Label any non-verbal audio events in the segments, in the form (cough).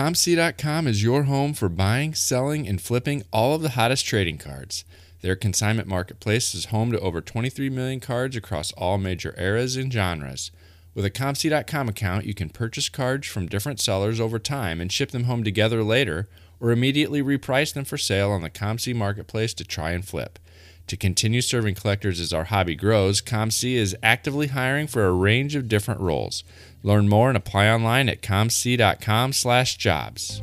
COMC.com is your home for buying, selling, and flipping all of the hottest trading cards. Their consignment marketplace is home to over 23 million cards across all major eras and genres. With a COMC.com account, you can purchase cards from different sellers over time and ship them home together later, or immediately reprice them for sale on the COMC marketplace to try and flip. To continue serving collectors as our hobby grows, COMC is actively hiring for a range of different roles. Learn more and apply online at comc.com/jobs.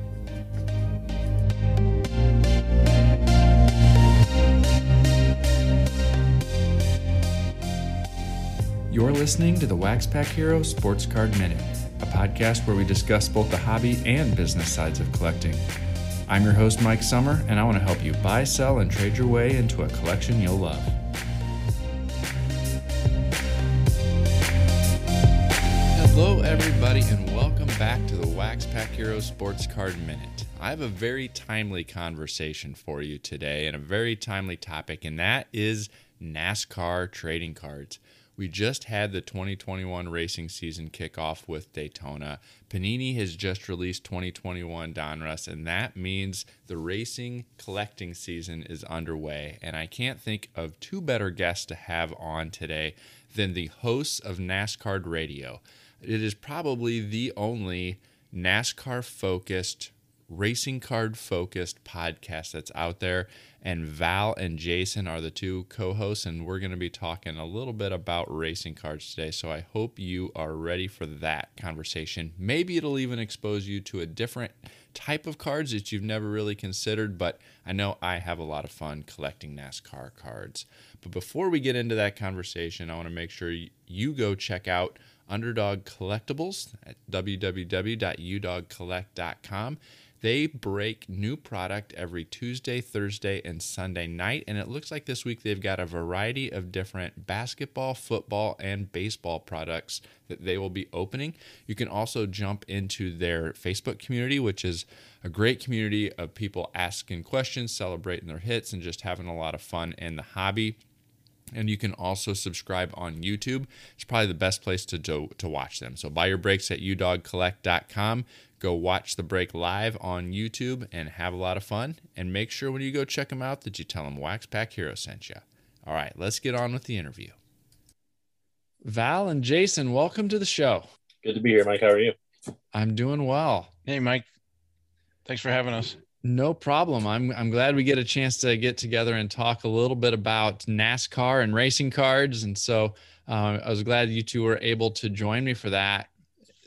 You're listening to the Wax Pack Hero Sports Card Minute, a podcast where we discuss both the hobby and business sides of collecting. I'm your host, Mike Summer, and I want to help you buy, sell, and trade your way into a collection you'll love. Hello, everybody, and welcome back to the Wax Pack Hero Sports Card Minute. I have a very timely conversation for you today and a very timely topic, and that is NASCAR trading cards. We just had the 2021 racing season kick off with Daytona. Panini has just released 2021 Donruss, and that means the racing collecting season is underway. And I can't think of two better guests to have on today than the hosts of NASCAR Radio. It is probably the only NASCAR focused racing card focused podcast that's out there. And Val and Jason are the two co hosts, and we're going to be talking a little bit about racing cards today. So I hope you are ready for that conversation. Maybe it'll even expose you to a different type of cards that you've never really considered, but I know I have a lot of fun collecting NASCAR cards. But before we get into that conversation, I want to make sure you go check out Underdog Collectibles at www.udogcollect.com. They break new product every Tuesday, Thursday, and Sunday night. And it looks like this week they've got a variety of different basketball, football, and baseball products that they will be opening. You can also jump into their Facebook community, which is a great community of people asking questions, celebrating their hits, and just having a lot of fun in the hobby. And you can also subscribe on YouTube. It's probably the best place to, to, to watch them. So buy your breaks at udogcollect.com. Go watch the break live on YouTube and have a lot of fun. And make sure when you go check them out that you tell them Wax Pack Hero sent you. All right, let's get on with the interview. Val and Jason, welcome to the show. Good to be here, Mike. How are you? I'm doing well. Hey, Mike. Thanks for having us. No problem. I'm I'm glad we get a chance to get together and talk a little bit about NASCAR and racing cards. And so uh, I was glad you two were able to join me for that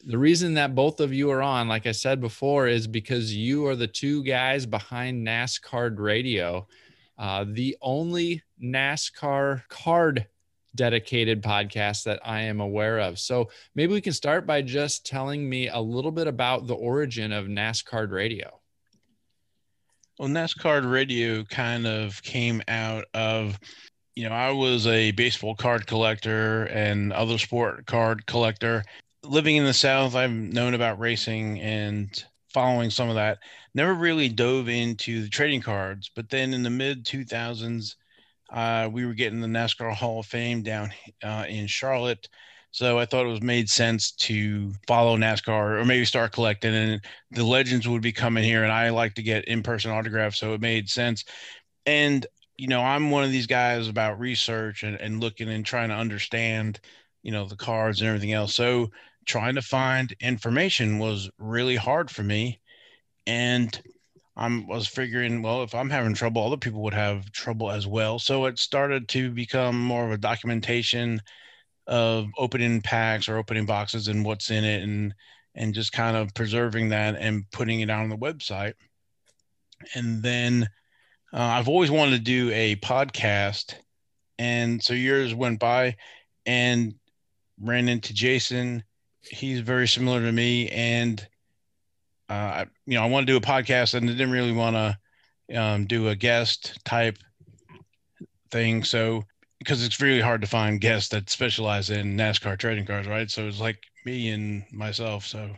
the reason that both of you are on, like I said before, is because you are the two guys behind NASCAR Radio, uh, the only NASCAR card dedicated podcast that I am aware of. So maybe we can start by just telling me a little bit about the origin of NASCAR Radio. Well, NASCAR Radio kind of came out of you know, I was a baseball card collector and other sport card collector living in the South, I've known about racing and following some of that. Never really dove into the trading cards, but then in the mid 2000s, uh, we were getting the NASCAR Hall of Fame down uh, in Charlotte. So I thought it was made sense to follow NASCAR or maybe start collecting. And the legends would be coming here, and I like to get in person autographs. So it made sense. And, you know, I'm one of these guys about research and, and looking and trying to understand, you know, the cards and everything else. So trying to find information was really hard for me. And I was figuring, well, if I'm having trouble, other people would have trouble as well. So it started to become more of a documentation of opening packs or opening boxes and what's in it and and just kind of preserving that and putting it out on the website. And then uh, I've always wanted to do a podcast. And so years went by and ran into Jason he's very similar to me, and uh, you know, I want to do a podcast, and I didn't really want to um, do a guest type thing. So because it's really hard to find guests that specialize in NASCAR trading cards, right? So it's like me and myself. So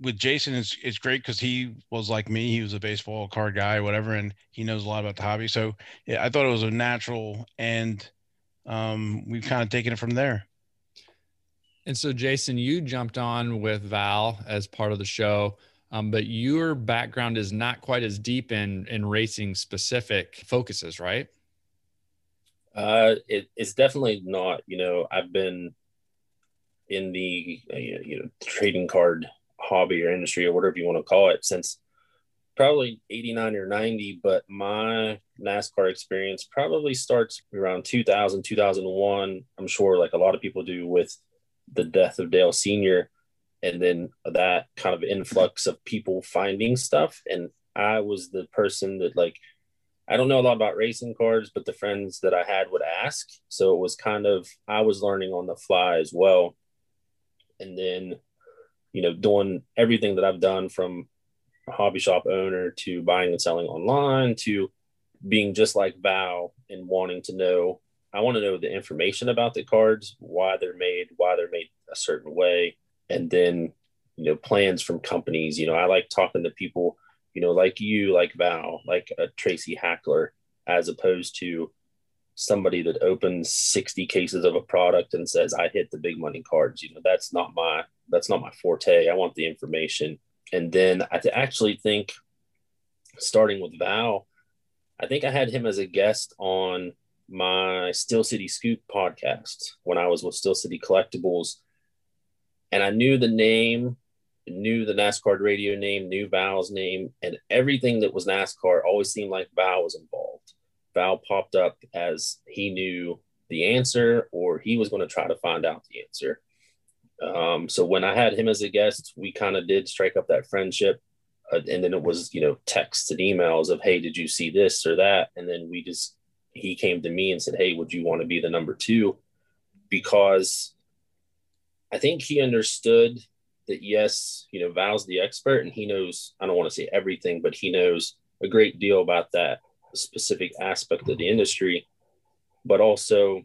with Jason, it's it's great because he was like me. He was a baseball card guy, whatever, and he knows a lot about the hobby. So yeah, I thought it was a natural, and um, we've kind of taken it from there. And so, Jason, you jumped on with Val as part of the show Um, but your background is not quite as deep in in racing specific focuses, right? Uh, it, it's definitely not. You know, I've been in the uh, you know trading card hobby or industry or whatever you want to call it since probably 89 or 90 but my nascar experience probably starts around 2000 2001 i'm sure like a lot of people do with the death of dale senior and then that kind of influx of people finding stuff and i was the person that like i don't know a lot about racing cars but the friends that i had would ask so it was kind of i was learning on the fly as well and then you know doing everything that i've done from hobby shop owner to buying and selling online to being just like Val and wanting to know. I want to know the information about the cards, why they're made, why they're made a certain way, and then you know plans from companies. You know, I like talking to people, you know, like you, like Val, like a Tracy Hackler, as opposed to somebody that opens 60 cases of a product and says i hit the big money cards you know that's not my that's not my forte i want the information and then I actually think starting with Val, I think I had him as a guest on my Steel City Scoop podcast when I was with Steel City Collectibles. And I knew the name, knew the NASCAR radio name, knew Val's name, and everything that was NASCAR always seemed like Val was involved. Val popped up as he knew the answer or he was going to try to find out the answer. Um, so when I had him as a guest, we kind of did strike up that friendship. Uh, and then it was, you know, texts and emails of, hey, did you see this or that? And then we just, he came to me and said, hey, would you want to be the number two? Because I think he understood that, yes, you know, Val's the expert and he knows, I don't want to say everything, but he knows a great deal about that specific aspect of the industry. But also,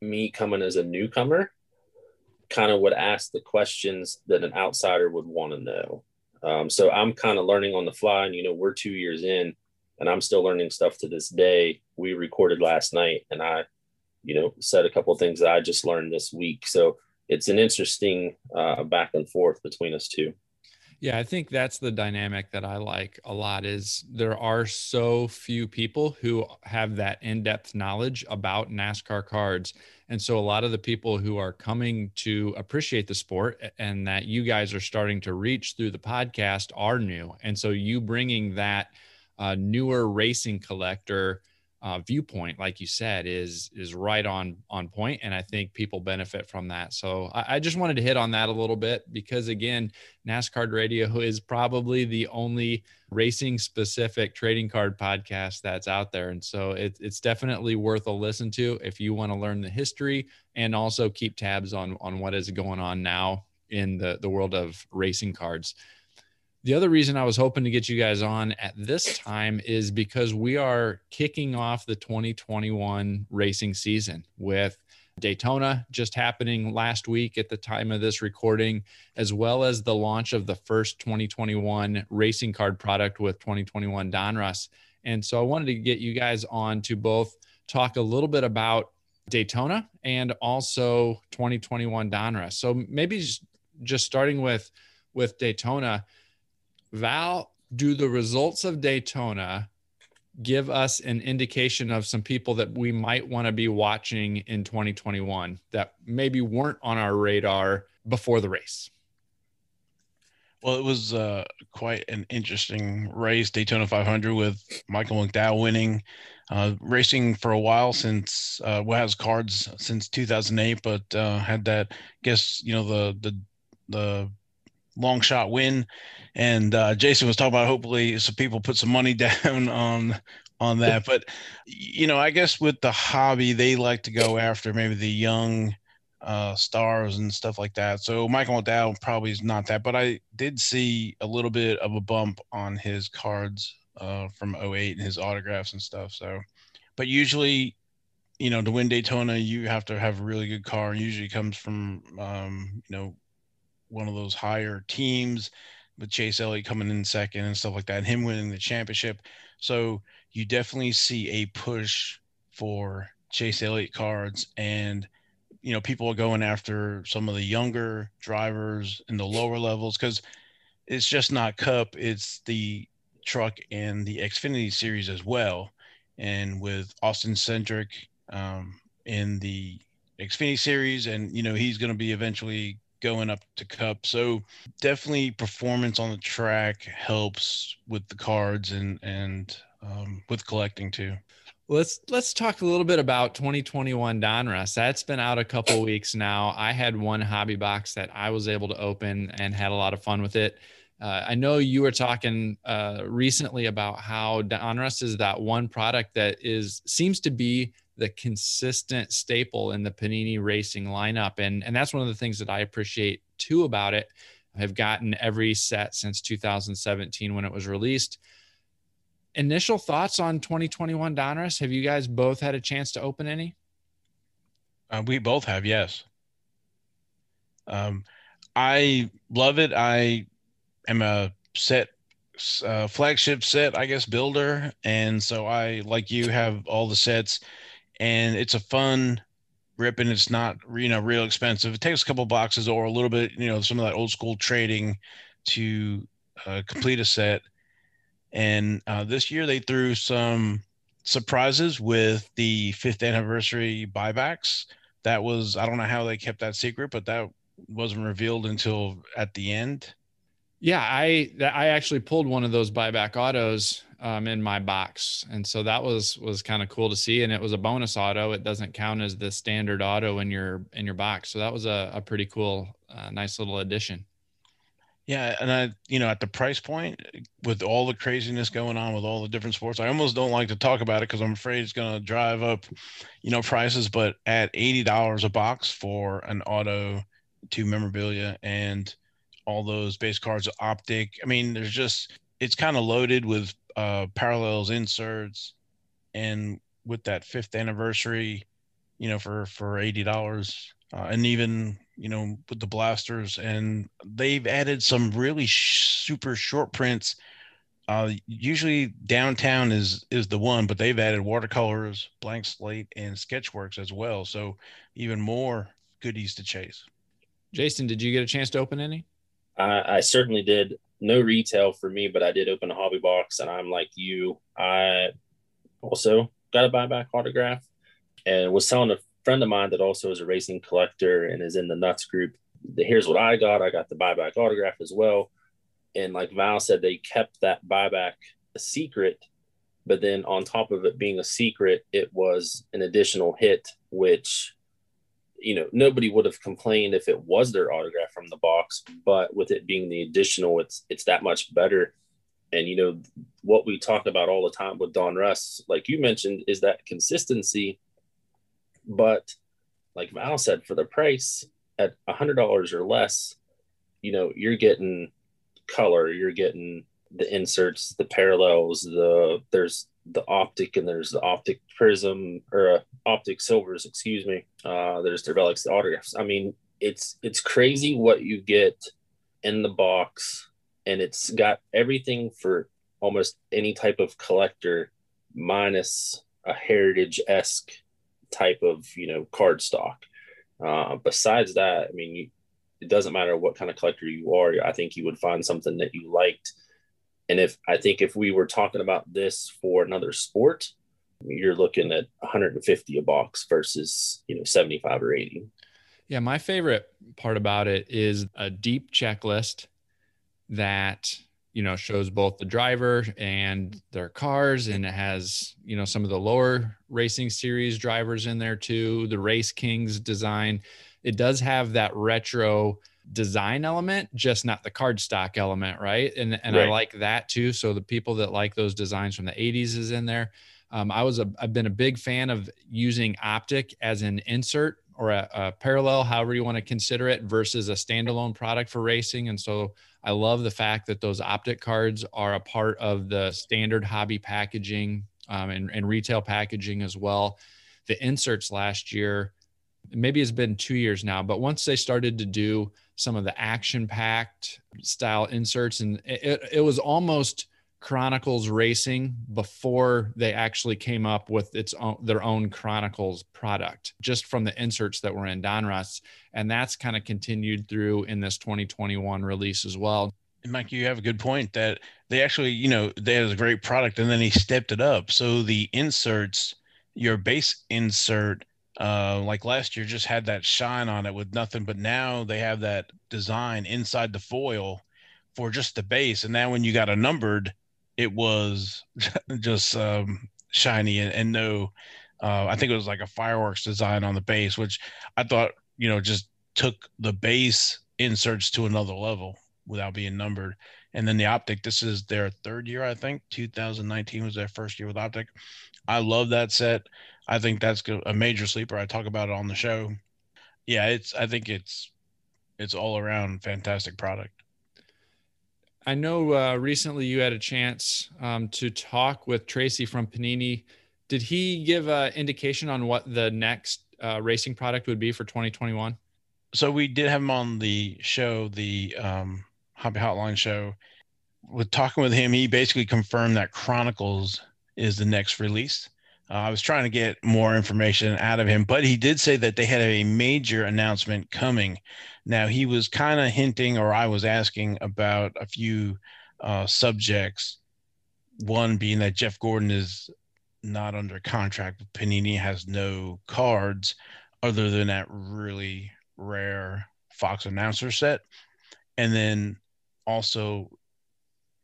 me coming as a newcomer, kind of would ask the questions that an outsider would want to know. Um, so I'm kind of learning on the fly, and you know, we're two years in, and I'm still learning stuff to this day. We recorded last night, and I, you know, said a couple of things that I just learned this week. So it's an interesting uh, back and forth between us two. Yeah, I think that's the dynamic that I like a lot is there are so few people who have that in-depth knowledge about NASCAR cards. And so a lot of the people who are coming to appreciate the sport and that you guys are starting to reach through the podcast are new. And so you bringing that uh, newer racing collector uh, viewpoint, like you said, is is right on on point, and I think people benefit from that. So I, I, just wanted to hit on that a little bit because again, NASCAR Radio is probably the only racing specific trading card podcast that's out there, and so it, it's definitely worth a listen to if you want to learn the history and also keep tabs on on what is going on now in the the world of racing cards. The other reason I was hoping to get you guys on at this time is because we are kicking off the 2021 racing season with Daytona just happening last week at the time of this recording, as well as the launch of the first 2021 racing card product with 2021 Donruss. And so I wanted to get you guys on to both talk a little bit about Daytona and also 2021 Donruss. So maybe just, starting with with Daytona, Val, do the results of Daytona give us an indication of some people that we might want to be watching in 2021 that maybe weren't on our radar before the race? Well, it was uh, quite an interesting race, Daytona 500, with Michael McDowell winning. Uh, racing for a while since uh, well has cards since 2008, but uh, had that guess you know the the the long shot win. And uh, Jason was talking about hopefully some people put some money (laughs) down on on that. But you know, I guess with the hobby, they like to go after maybe the young uh, stars and stuff like that. So Michael McDowell probably is not that, but I did see a little bit of a bump on his cards uh, from 08 and his autographs and stuff. So, but usually, you know, to win Daytona, you have to have a really good car. Usually comes from, um, you know, one of those higher teams with Chase Elliott coming in second and stuff like that, and him winning the championship. So you definitely see a push for Chase Elliott cards, and you know people are going after some of the younger drivers in the lower levels because it's just not Cup; it's the truck and the Xfinity series as well. And with Austin Cindric um, in the Xfinity series, and you know he's going to be eventually going up to Cup. So definitely performance on the track helps with the cards and and um, with collecting too. Let's let's talk a little bit about 2021 Donruss. That's been out a couple weeks now. I had one hobby box that I was able to open and had a lot of fun with it. Uh, I know you were talking uh, recently about how Donruss is that one product that is seems to be the consistent staple in the Panini Racing lineup, and and that's one of the things that I appreciate too about it. I've gotten every set since 2017 when it was released initial thoughts on 2021 Donruss? Have you guys both had a chance to open any? Uh, we both have, yes. Um, I love it. I am a set uh, flagship set, I guess, builder, and so I, like you, have all the sets, and it's a fun rip, and it's not you know real expensive. It takes a couple boxes or a little bit, you know, some of that old school trading to uh, complete a set and uh, this year they threw some surprises with the fifth anniversary buybacks. That was, I don't know how they kept that secret, but that wasn't revealed until at the end. Yeah, I I actually pulled one of those buyback autos um, in my box, and so that was was kind of cool to see. And it was a bonus auto; it doesn't count as the standard auto in your in your box. So that was a, a pretty cool, uh, nice little addition. Yeah, and I, you know, at the price point, with all the craziness going on with all the different sports, I almost don't like to talk about it because I'm afraid it's going to drive up, you know, prices. But at eighty dollars a box for an auto, to memorabilia, and all those base cards, optic. I mean, there's just it's kind of loaded with uh, parallels, inserts, and with that fifth anniversary, you know, for for eighty dollars, uh, and even you know, with the blasters, and they've added some really sh- super short prints. Uh, usually downtown is is the one, but they've added watercolors, blank slate, and sketchworks as well. So even more goodies to chase. Jason, did you get a chance to open any? I, I certainly did. No retail for me, but I did open a hobby box, and I'm like you. I also got a buyback autograph, and was telling a friend of mine that also is a racing collector and is in the nuts group here's what i got i got the buyback autograph as well and like val said they kept that buyback a secret but then on top of it being a secret it was an additional hit which you know nobody would have complained if it was their autograph from the box but with it being the additional it's it's that much better. And you know what we talk about all the time with Donruss like you mentioned is that consistency. But like Val said, for the price at a hundred dollars or less, you know, you're getting color, you're getting the inserts, the parallels, the there's the optic and there's the optic prism or uh, optic silvers, excuse me. Uh, there's the relics, the autographs. I mean, it's it's crazy what you get in the box, and it's got everything for almost any type of collector, minus a heritage esque type of you know card stock. Uh, besides that, I mean, you, it doesn't matter what kind of collector you are. I think you would find something that you liked. And if I think if we were talking about this for another sport, you're looking at 150 a box versus you know 75 or 80. Yeah, my favorite part about it is a deep checklist that you know shows both the driver and their cars and it has you know some of the lower racing series drivers in there too the race kings design it does have that retro design element just not the card stock element right and and right. i like that too so the people that like those designs from the 80s is in there um, i was a i've been a big fan of using optic as an insert or a, a parallel, however you want to consider it, versus a standalone product for racing. And so I love the fact that those optic cards are a part of the standard hobby packaging um, and, and retail packaging as well. The inserts last year, maybe it's been two years now, but once they started to do some of the action packed style inserts, and it, it was almost Chronicles Racing before they actually came up with its own their own Chronicles product, just from the inserts that were in Donruss, and that's kind of continued through in this 2021 release as well. Mike, you have a good point that they actually, you know, they had a great product and then he stepped it up. So the inserts, your base insert, uh, like last year just had that shine on it with nothing, but now they have that design inside the foil for just the base. And now when you got a numbered, it was (laughs) just um, shiny and, and no, uh, I think it was like a fireworks design on the base, which I thought, you know, just took the base inserts to another level without being numbered. And then the optic, this is their third year, I think. 2019 was their first year with optic. I love that set. I think that's a major sleeper. I talk about it on the show. Yeah, it's. I think it's it's all around fantastic product. I know uh, recently you had a chance um, to talk with Tracy from Panini. Did he give an indication on what the next uh, racing product would be for 2021? So we did have him on the show, the um, Hobby Hotline show. With talking with him, he basically confirmed that Chronicles is the next release. Uh, I was trying to get more information out of him, but he did say that they had a major announcement coming. Now, he was kind of hinting, or I was asking about a few uh, subjects. One being that Jeff Gordon is not under contract. Panini has no cards other than that really rare Fox announcer set. And then also,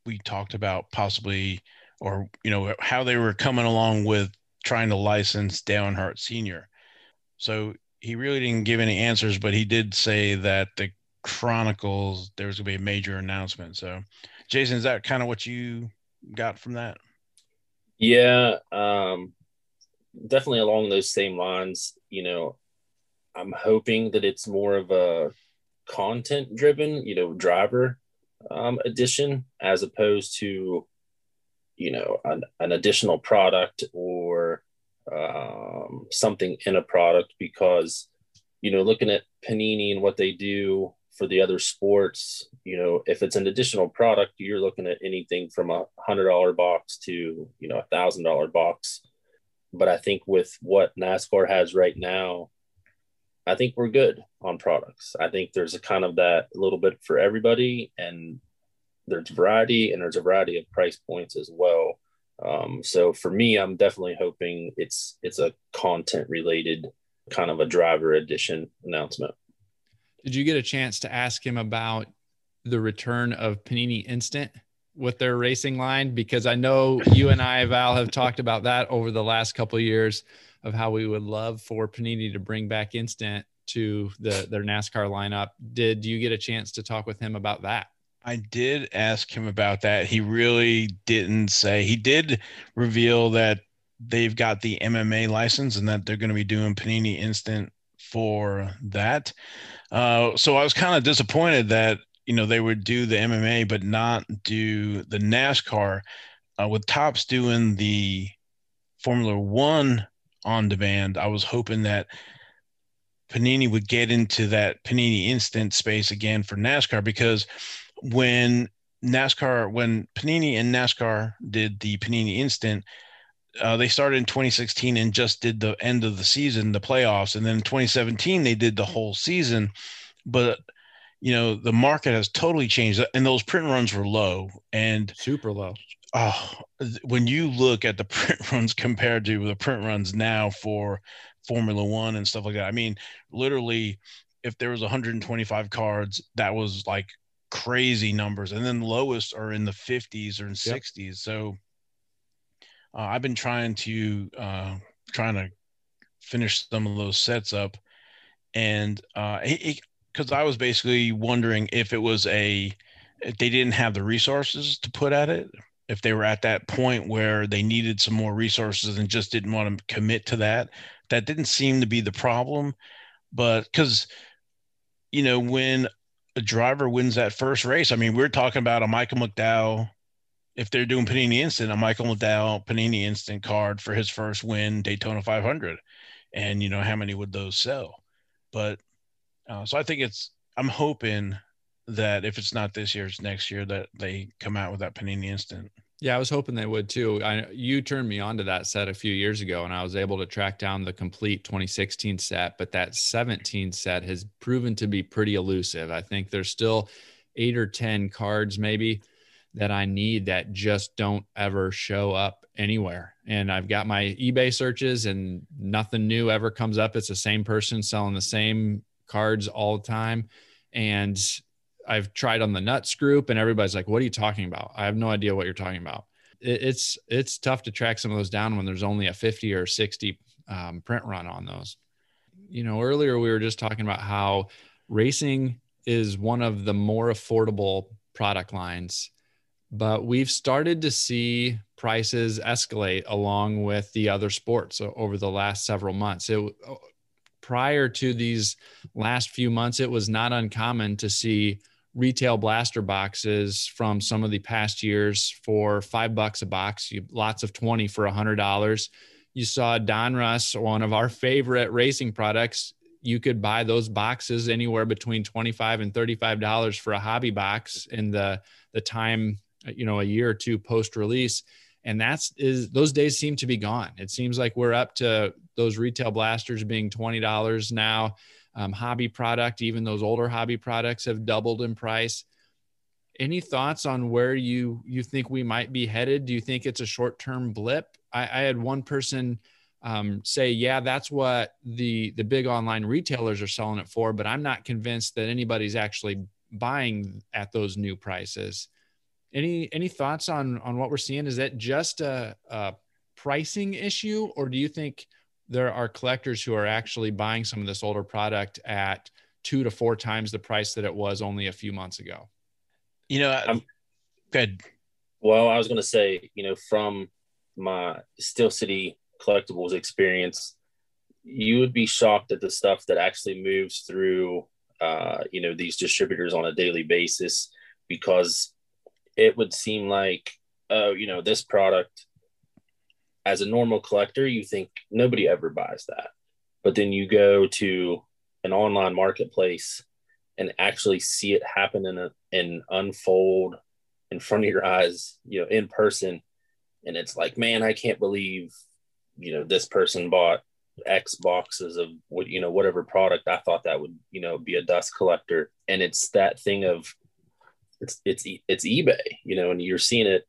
we talked about possibly, or, you know, how they were coming along with trying to license Earnhardt Sr. So he really didn't give any answers, but he did say that the Chronicles, there was going to be a major announcement. So, Jason, is that kind of what you got from that? Yeah, um, definitely along those same lines. You know, I'm hoping that it's more of a content driven, you know, driver um, as opposed to, you know, an, an additional product or um, something in a product because, you know, looking at Panini and what they do for the other sports, you know, if it's an additional product, you're looking at anything from a hundred dollar box to, you know, a thousand dollar box. But I think with what NASCAR has right now, I think we're good on products. I think there's a kind of that little bit for everybody, and there's variety, and there's a variety of price points as well. Um, so for me, I'm definitely hoping it's it's a content related kind of a driver edition announcement. Did you get a chance to ask him about the return of Panini Instant with their racing line? Because I know you and I, Val, have talked about that over the last couple of years of how we would love for Panini to bring back Instant to the their NASCAR lineup. Did you get a chance to talk with him about that? I did ask him about that. He really didn't say. He did reveal that they've got the MMA license and that they're going to be doing Panini Instant for that. Uh, so I was kind of disappointed that you know they would do the MMA but not do the NASCAR. Uh, with Topps doing the Formula One on demand, I was hoping that Panini would get into that Panini Instant space again for NASCAR because when NASCAR, when Panini and NASCAR did the Panini Instant, uh, they started in 2016 and just did the end of the season, the playoffs, and then in 2017 they did the whole season. But you know the market has totally changed, and those print runs were low and super low. Oh, when you look at the (laughs) print runs compared to the print runs now for Formula One and stuff like that, I mean, literally, if there was 125 cards, that was like crazy numbers, and then lowest are in the 50s or in yep. 60s. So uh, I've been trying to uh, trying to finish some of those sets up, and uh because I was basically wondering if it was a if they didn't have the resources to put at it, if they were at that point where they needed some more resources and just didn't want to commit to that. That didn't seem to be the problem, but because you know when a driver wins that first race, I mean, we're talking about a Michael McDowell if they're doing Panini Instant, a Michael McDowell Panini Instant card for his first win, Daytona 500, and you know how many would those sell? But uh, so I think it's I'm hoping that if it's not this year, it's next year that they come out with that Panini Instant. Yeah, I was hoping they would too. I, you turned me on to that set a few years ago, and I was able to track down the complete 2016 set. But that 17 set has proven to be pretty elusive. I think there's still eight or 10 cards maybe that I need that just don't ever show up anywhere. And I've got my eBay searches and nothing new ever comes up. It's the same person selling the same cards all the time. And I've tried on the nuts group and everybody's like, what are you talking about? I have no idea what you're talking about. it's, it's tough to track some of those down when there's only a 50 or 60 um, print run on those. You know, earlier we were just talking about how racing is one of the more affordable product lines but we've started to see prices escalate along with the other sports over the last several months. It, prior to these last few months, it was not uncommon to see retail blaster boxes from some of the past years for five bucks a box, you, lots of 20 for a hundred dollars. You saw Don Donruss, one of our favorite racing products. You could buy those boxes anywhere between 25 and $35 for a hobby box in the, the time you know a year or two post release and that's is those days seem to be gone it seems like we're up to those retail blasters being $20 now um, hobby product even those older hobby products have doubled in price. Any thoughts on where you you think we might be headed? Do you think it's a short-term blip? I, I had one person um, say yeah that's what the the big online retailers are selling it for but i'm not convinced that anybody's actually buying at those new prices. Any any thoughts on on what we're seeing? Is that just a, a pricing issue, or do you think there are collectors who are actually buying some of this older product at two to four times the price that it was only a few months ago? You know, I'm good. Well, I was going to say, you know, from my Steel City collectibles experience, you would be shocked at the stuff that actually moves through, uh, you know, these distributors on a daily basis because it would seem like, oh, you know, this product as a normal collector, you think nobody ever buys that. But then you go to an online marketplace and actually see it happen in a, and unfold in front of your eyes, you know, in person. And it's like, man, I can't believe, you know, this person bought X boxes of what, you know, whatever product I thought that would, you know, be a dust collector. And it's that thing of it's it's it's eBay, you know, and you're seeing it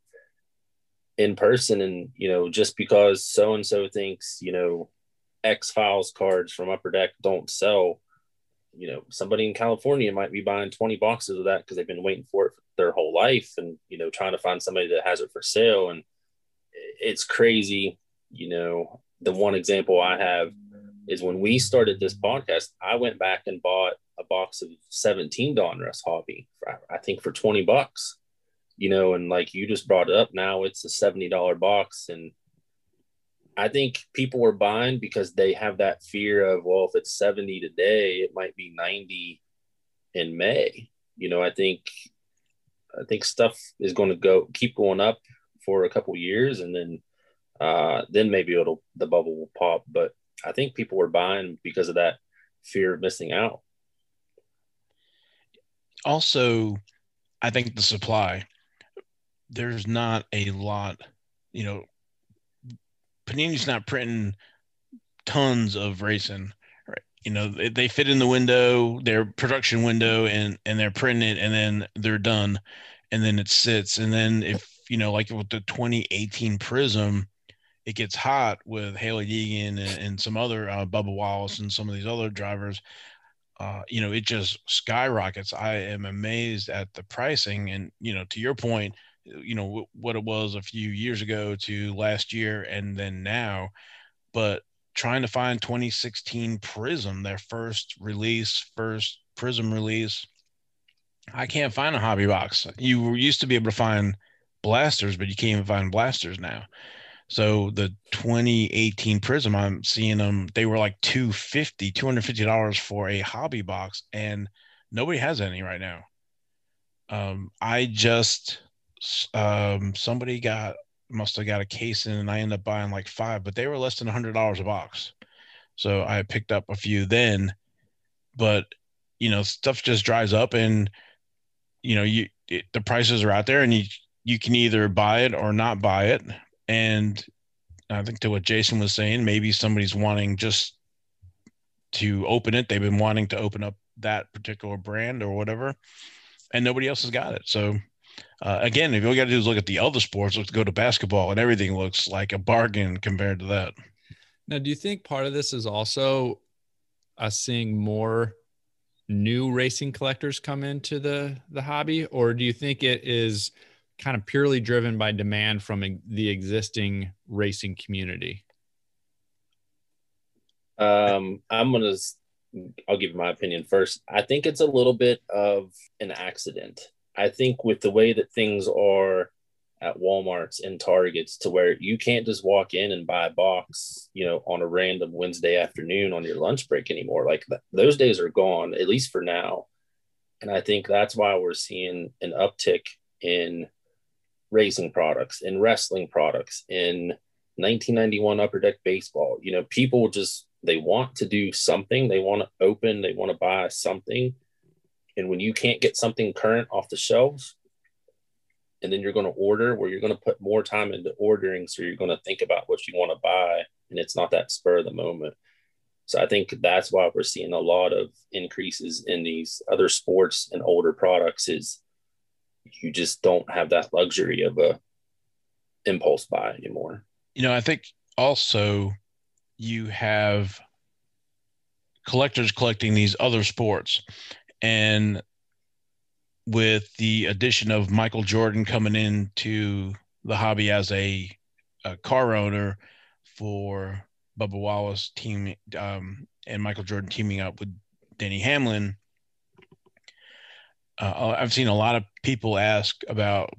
in person, and you know, just because so and so thinks, you know, X Files cards from Upper Deck don't sell, you know, somebody in California might be buying 20 boxes of that because they've been waiting for it their whole life, and you know, trying to find somebody that has it for sale, and it's crazy, you know. The one example I have is when we started this podcast, I went back and bought a box of 17 Donruss Hobby, for, I think for 20 bucks, you know, and like you just brought it up, now it's a $70 box. And I think people were buying because they have that fear of, well, if it's 70 today, it might be 90 in May. You know, I think, I think stuff is going to go keep going up for a couple years and then, uh, then maybe it'll, the bubble will pop. But I think people were buying because of that fear of missing out also, I think the supply, there's not a lot, you know, Panini's not printing tons of racing. Right. You know, they, they fit in the window, their production window, and and they're printing it, and then they're done, and then it sits. And then if you know, like with the 2018 Prism, it gets hot with Hailie Deegan and, and some other uh, Bubba Wallace and some of these other drivers uh, you know, it just skyrockets. I am amazed at the pricing. And, you know, to your point, you know, w- what it was a few years ago to last year and then now. But trying to find 2016 Prism, their first release, first Prism release, I can't find a hobby box. You used to be able to find blasters, but you can't even find blasters now. So the 2018 Prism, I'm seeing them, they were like 250 $250 for a hobby box, and nobody has any right now. Um, I just, um, somebody got, must have got a case in, and I ended up buying like five, but they were less than a $100 a box. So I picked up a few then, but you know, stuff just dries up, and you know, you it, the prices are out there, and you you can either buy it or not buy it and I think to what Jason was saying, maybe somebody's wanting just to open it. They've been wanting to open up that particular brand or whatever. and nobody else has got it. So uh, again, if all you got to do is look at the other sports, let's go to basketball, and everything looks like a bargain compared to that. Now, do you think part of this is also us seeing more new racing collectors come into the the hobby, or do you think it is kind of purely driven by demand from the existing racing community? Um, I'm gonna. I'll give my opinion first. I think it's a little bit of an accident. I think with the way that things are at Walmarts and Targets to where you can't just walk in and buy a box, you know, on a random Wednesday afternoon on your lunch break anymore. Like th- those days are gone, at least for now. And I think that's why we're seeing an uptick in racing products, in wrestling products, in 1991 Upper Deck Baseball. You know, people just, they want to do something, they want to open, they want to buy something. And when you can't get something current off the shelves, and then you're going to order where you're going to put more time into ordering so you're going to think about what you want to buy and it's not that spur of the moment. So i think that's why we're seeing a lot of increases in these other sports and older products is you just don't have that luxury of a impulse buy anymore. You know i think also you have collectors collecting these other sports and with the addition of Michael Jordan coming into the hobby as a, a car owner for Bubba Wallace team um, and Michael Jordan teaming up with Denny Hamlin. Uh, I've seen a lot of people ask about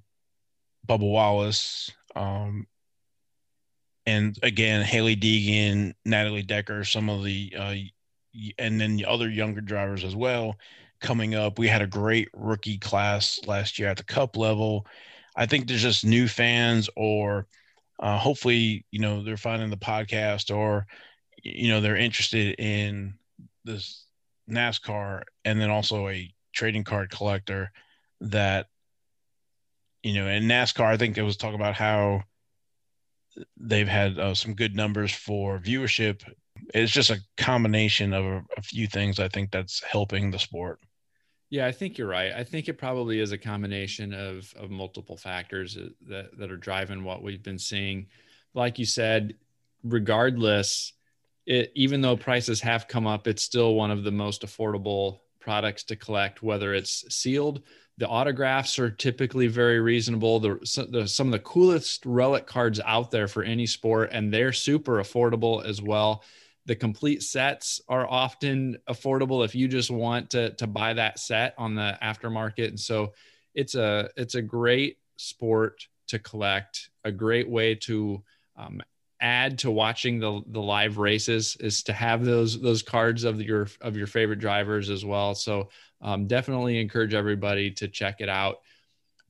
Bubba Wallace, um, and again Hailie Deegan, Natalie Decker, some of the, uh, and then the other younger drivers as well coming up. We had a great rookie class last year at the cup level. I think there's just new fans, or uh, hopefully, you know, they're finding the podcast, or you know, they're interested in this NASCAR, and then also a trading card collector that, you know, in NASCAR, I think it was talking about how they've had uh, some good numbers for viewership. It's just a combination of a, a few things I think that's helping the sport. Yeah, I think you're right. I think it probably is a combination of of multiple factors uh, that that are driving what we've been seeing. Like you said, regardless, it even though prices have come up, it's still one of the most affordable products to collect. Whether it's sealed, the autographs are typically very reasonable. The, the some of the coolest relic cards out there for any sport, and they're super affordable as well the complete sets are often affordable if you just want to to buy that set on the aftermarket. And so it's a it's a great sport to collect a great way to um, add to watching the the live races is to have those those cards of your of your favorite drivers as well. So um, definitely encourage everybody to check it out.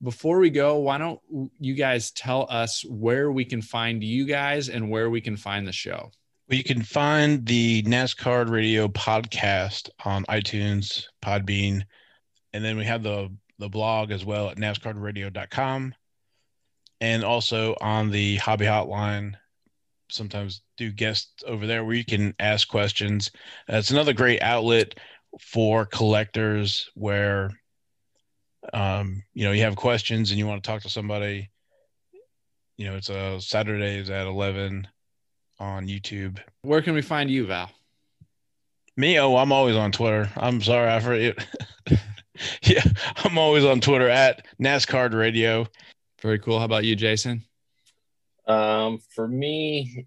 Before we go why don't you guys tell us where we can find you guys and where we can find the show well, you can find the NASCAR Radio podcast on iTunes, Podbean, and then we have the the blog as well at NASCARradio.com, and also on the Hobby Hotline. Sometimes do guests over there where you can ask questions. Uh, it's another great outlet for collectors where um, you know you have questions and you want to talk to somebody. You know, it's a Saturdays at eleven on YouTube. Where can we find you, Val? Me? Oh, I'm always on Twitter. I'm sorry, I forget. (laughs) yeah, I'm always on Twitter at NASCAR Radio. Very cool. How about you, Jason? Um, for me,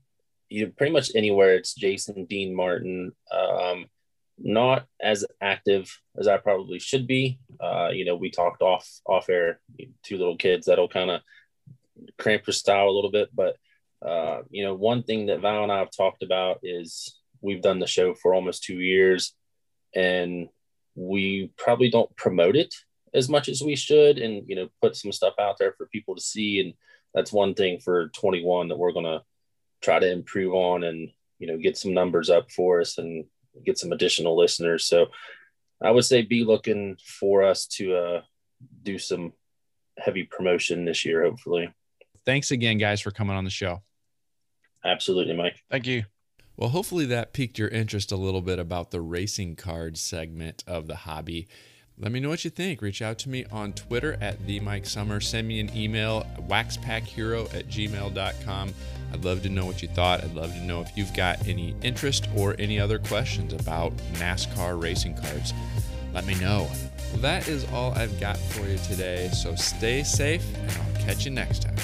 you know, pretty much anywhere it's Jason Dean Martin. Um, not as active as I probably should be. Uh, you know, we talked off off air, two little kids that'll kind of cramp your style a little bit, but uh, you know, one thing that Val and I have talked about is we've done the show for almost two years and we probably don't promote it as much as we should and, you know, put some stuff out there for people to see. And that's one thing for 21 that we're going to try to improve on and, you know, get some numbers up for us and get some additional listeners. So I would say be looking for us to uh, do some heavy promotion this year, hopefully. Thanks again, guys, for coming on the show. Absolutely, Mike. Thank you. Well, hopefully that piqued your interest a little bit about the racing cards segment of the hobby. Let me know what you think. Reach out to me on Twitter at the Mike Summer. Send me an email, waxpackhero at gmail.com. I'd love to know what you thought. I'd love to know if you've got any interest or any other questions about NASCAR racing cards. Let me know. Well, that is all I've got for you today. So stay safe, and I'll catch you next time.